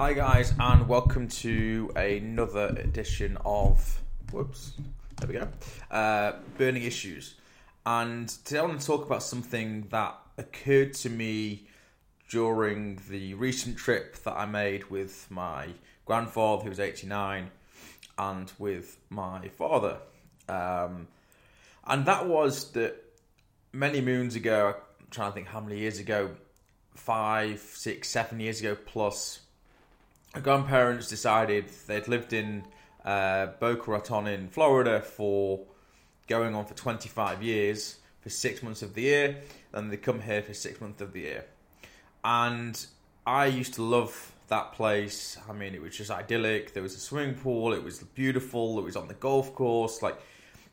Hi guys, and welcome to another edition of whoops, there we go, uh, burning issues. And today I want to talk about something that occurred to me during the recent trip that I made with my grandfather, who was eighty nine, and with my father. Um, and that was that many moons ago. I'm trying to think how many years ago, five, six, seven years ago plus my grandparents decided they'd lived in uh, Boca Raton in Florida for going on for 25 years for six months of the year. Then they come here for six months of the year. And I used to love that place. I mean, it was just idyllic. There was a swimming pool. It was beautiful. It was on the golf course. Like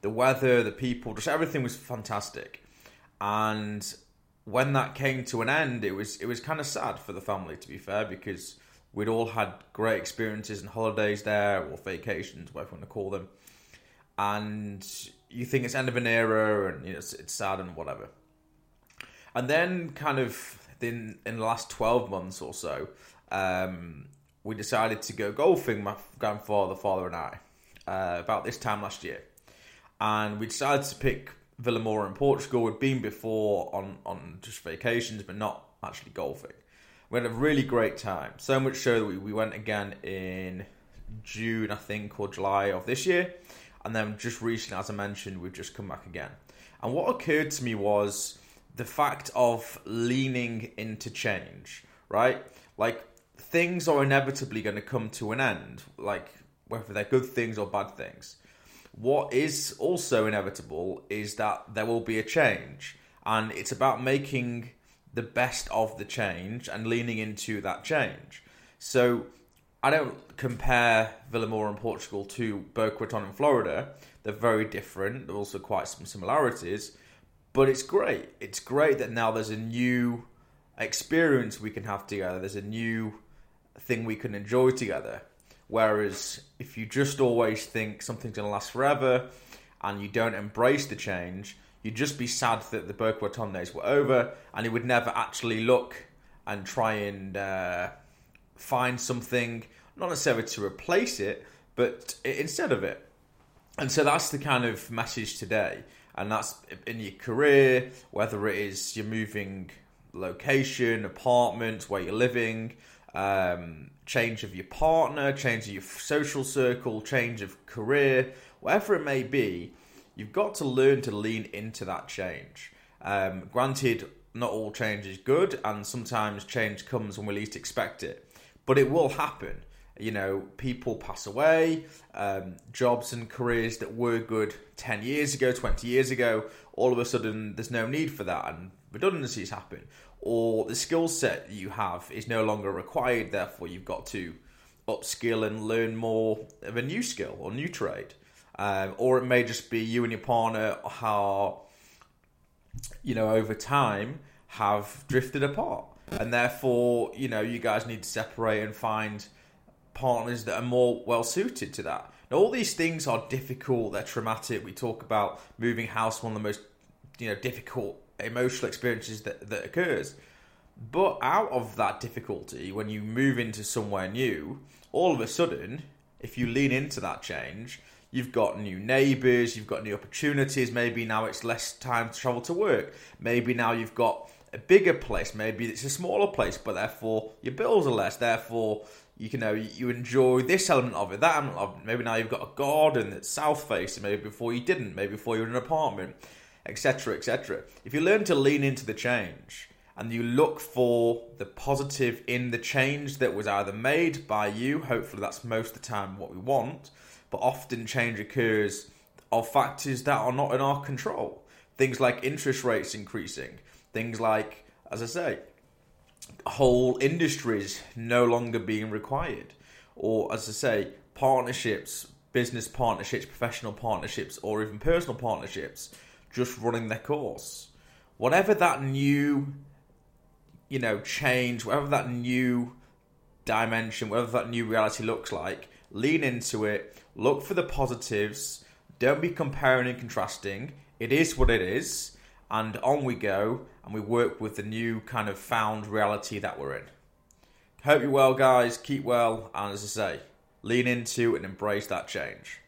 the weather, the people, just everything was fantastic. And when that came to an end, it was it was kind of sad for the family, to be fair, because We'd all had great experiences and holidays there, or vacations, whatever you want to call them. And you think it's end of an era, and you know, it's, it's sad and whatever. And then, kind of in in the last twelve months or so, um, we decided to go golfing. My grandfather, father, and I, uh, about this time last year, and we decided to pick Vilamoura in Portugal. We'd been before on on just vacations, but not actually golfing we had a really great time. So much so that we, we went again in June, I think, or July of this year. And then just recently, as I mentioned, we've just come back again. And what occurred to me was the fact of leaning into change, right? Like things are inevitably going to come to an end, like whether they're good things or bad things. What is also inevitable is that there will be a change, and it's about making the best of the change and leaning into that change. So I don't compare Vilamoura in Portugal to Boca in Florida. They're very different. There are also quite some similarities, but it's great. It's great that now there's a new experience we can have together. There's a new thing we can enjoy together. Whereas if you just always think something's going to last forever and you don't embrace the change, you'd just be sad that the Boca Raton days were over, and you would never actually look and try and uh, find something, not necessarily to replace it, but instead of it. And so that's the kind of message today. And that's in your career, whether it is you're moving location, apartment, where you're living, um, change of your partner, change of your social circle, change of career, whatever it may be, you've got to learn to lean into that change. Um, granted, not all change is good, and sometimes change comes when we least expect it, but it will happen. You know, people pass away, um, jobs and careers that were good 10 years ago, 20 years ago, all of a sudden there's no need for that, and redundancies happen. Or the skill set you have is no longer required, therefore, you've got to upskill and learn more of a new skill or new trade um, or it may just be you and your partner how you know over time have drifted apart. And therefore you know you guys need to separate and find partners that are more well suited to that. Now all these things are difficult. They're traumatic. We talk about moving house one of the most you know difficult emotional experiences that, that occurs. But out of that difficulty when you move into somewhere new all of a sudden if you lean into that change You've got new neighbours, you've got new opportunities. Maybe now it's less time to travel to work. Maybe now you've got a bigger place. Maybe it's a smaller place, but therefore your bills are less. Therefore, you know you enjoy this element of it, that element of it. Maybe now you've got a garden that's south facing. Maybe before you didn't. Maybe before you were in an apartment, etc., etc. If you learn to lean into the change and you look for the positive in the change that was either made by you, hopefully that's most of the time what we want but often change occurs of factors that are not in our control. Things like interest rates increasing, things like, as I say, whole industries no longer being required, or as I say, partnerships, business partnerships, professional partnerships, or even personal partnerships just running their course. Whatever that new, you know, change, whatever that new dimension, whatever that new reality looks like, lean into it, look for the positives, don't be comparing and contrasting. It is what it is, and on we go, and we work with the new kind of found reality that we're in. Hope you're well, guys. Keep well, and as I say, lean into and embrace that change.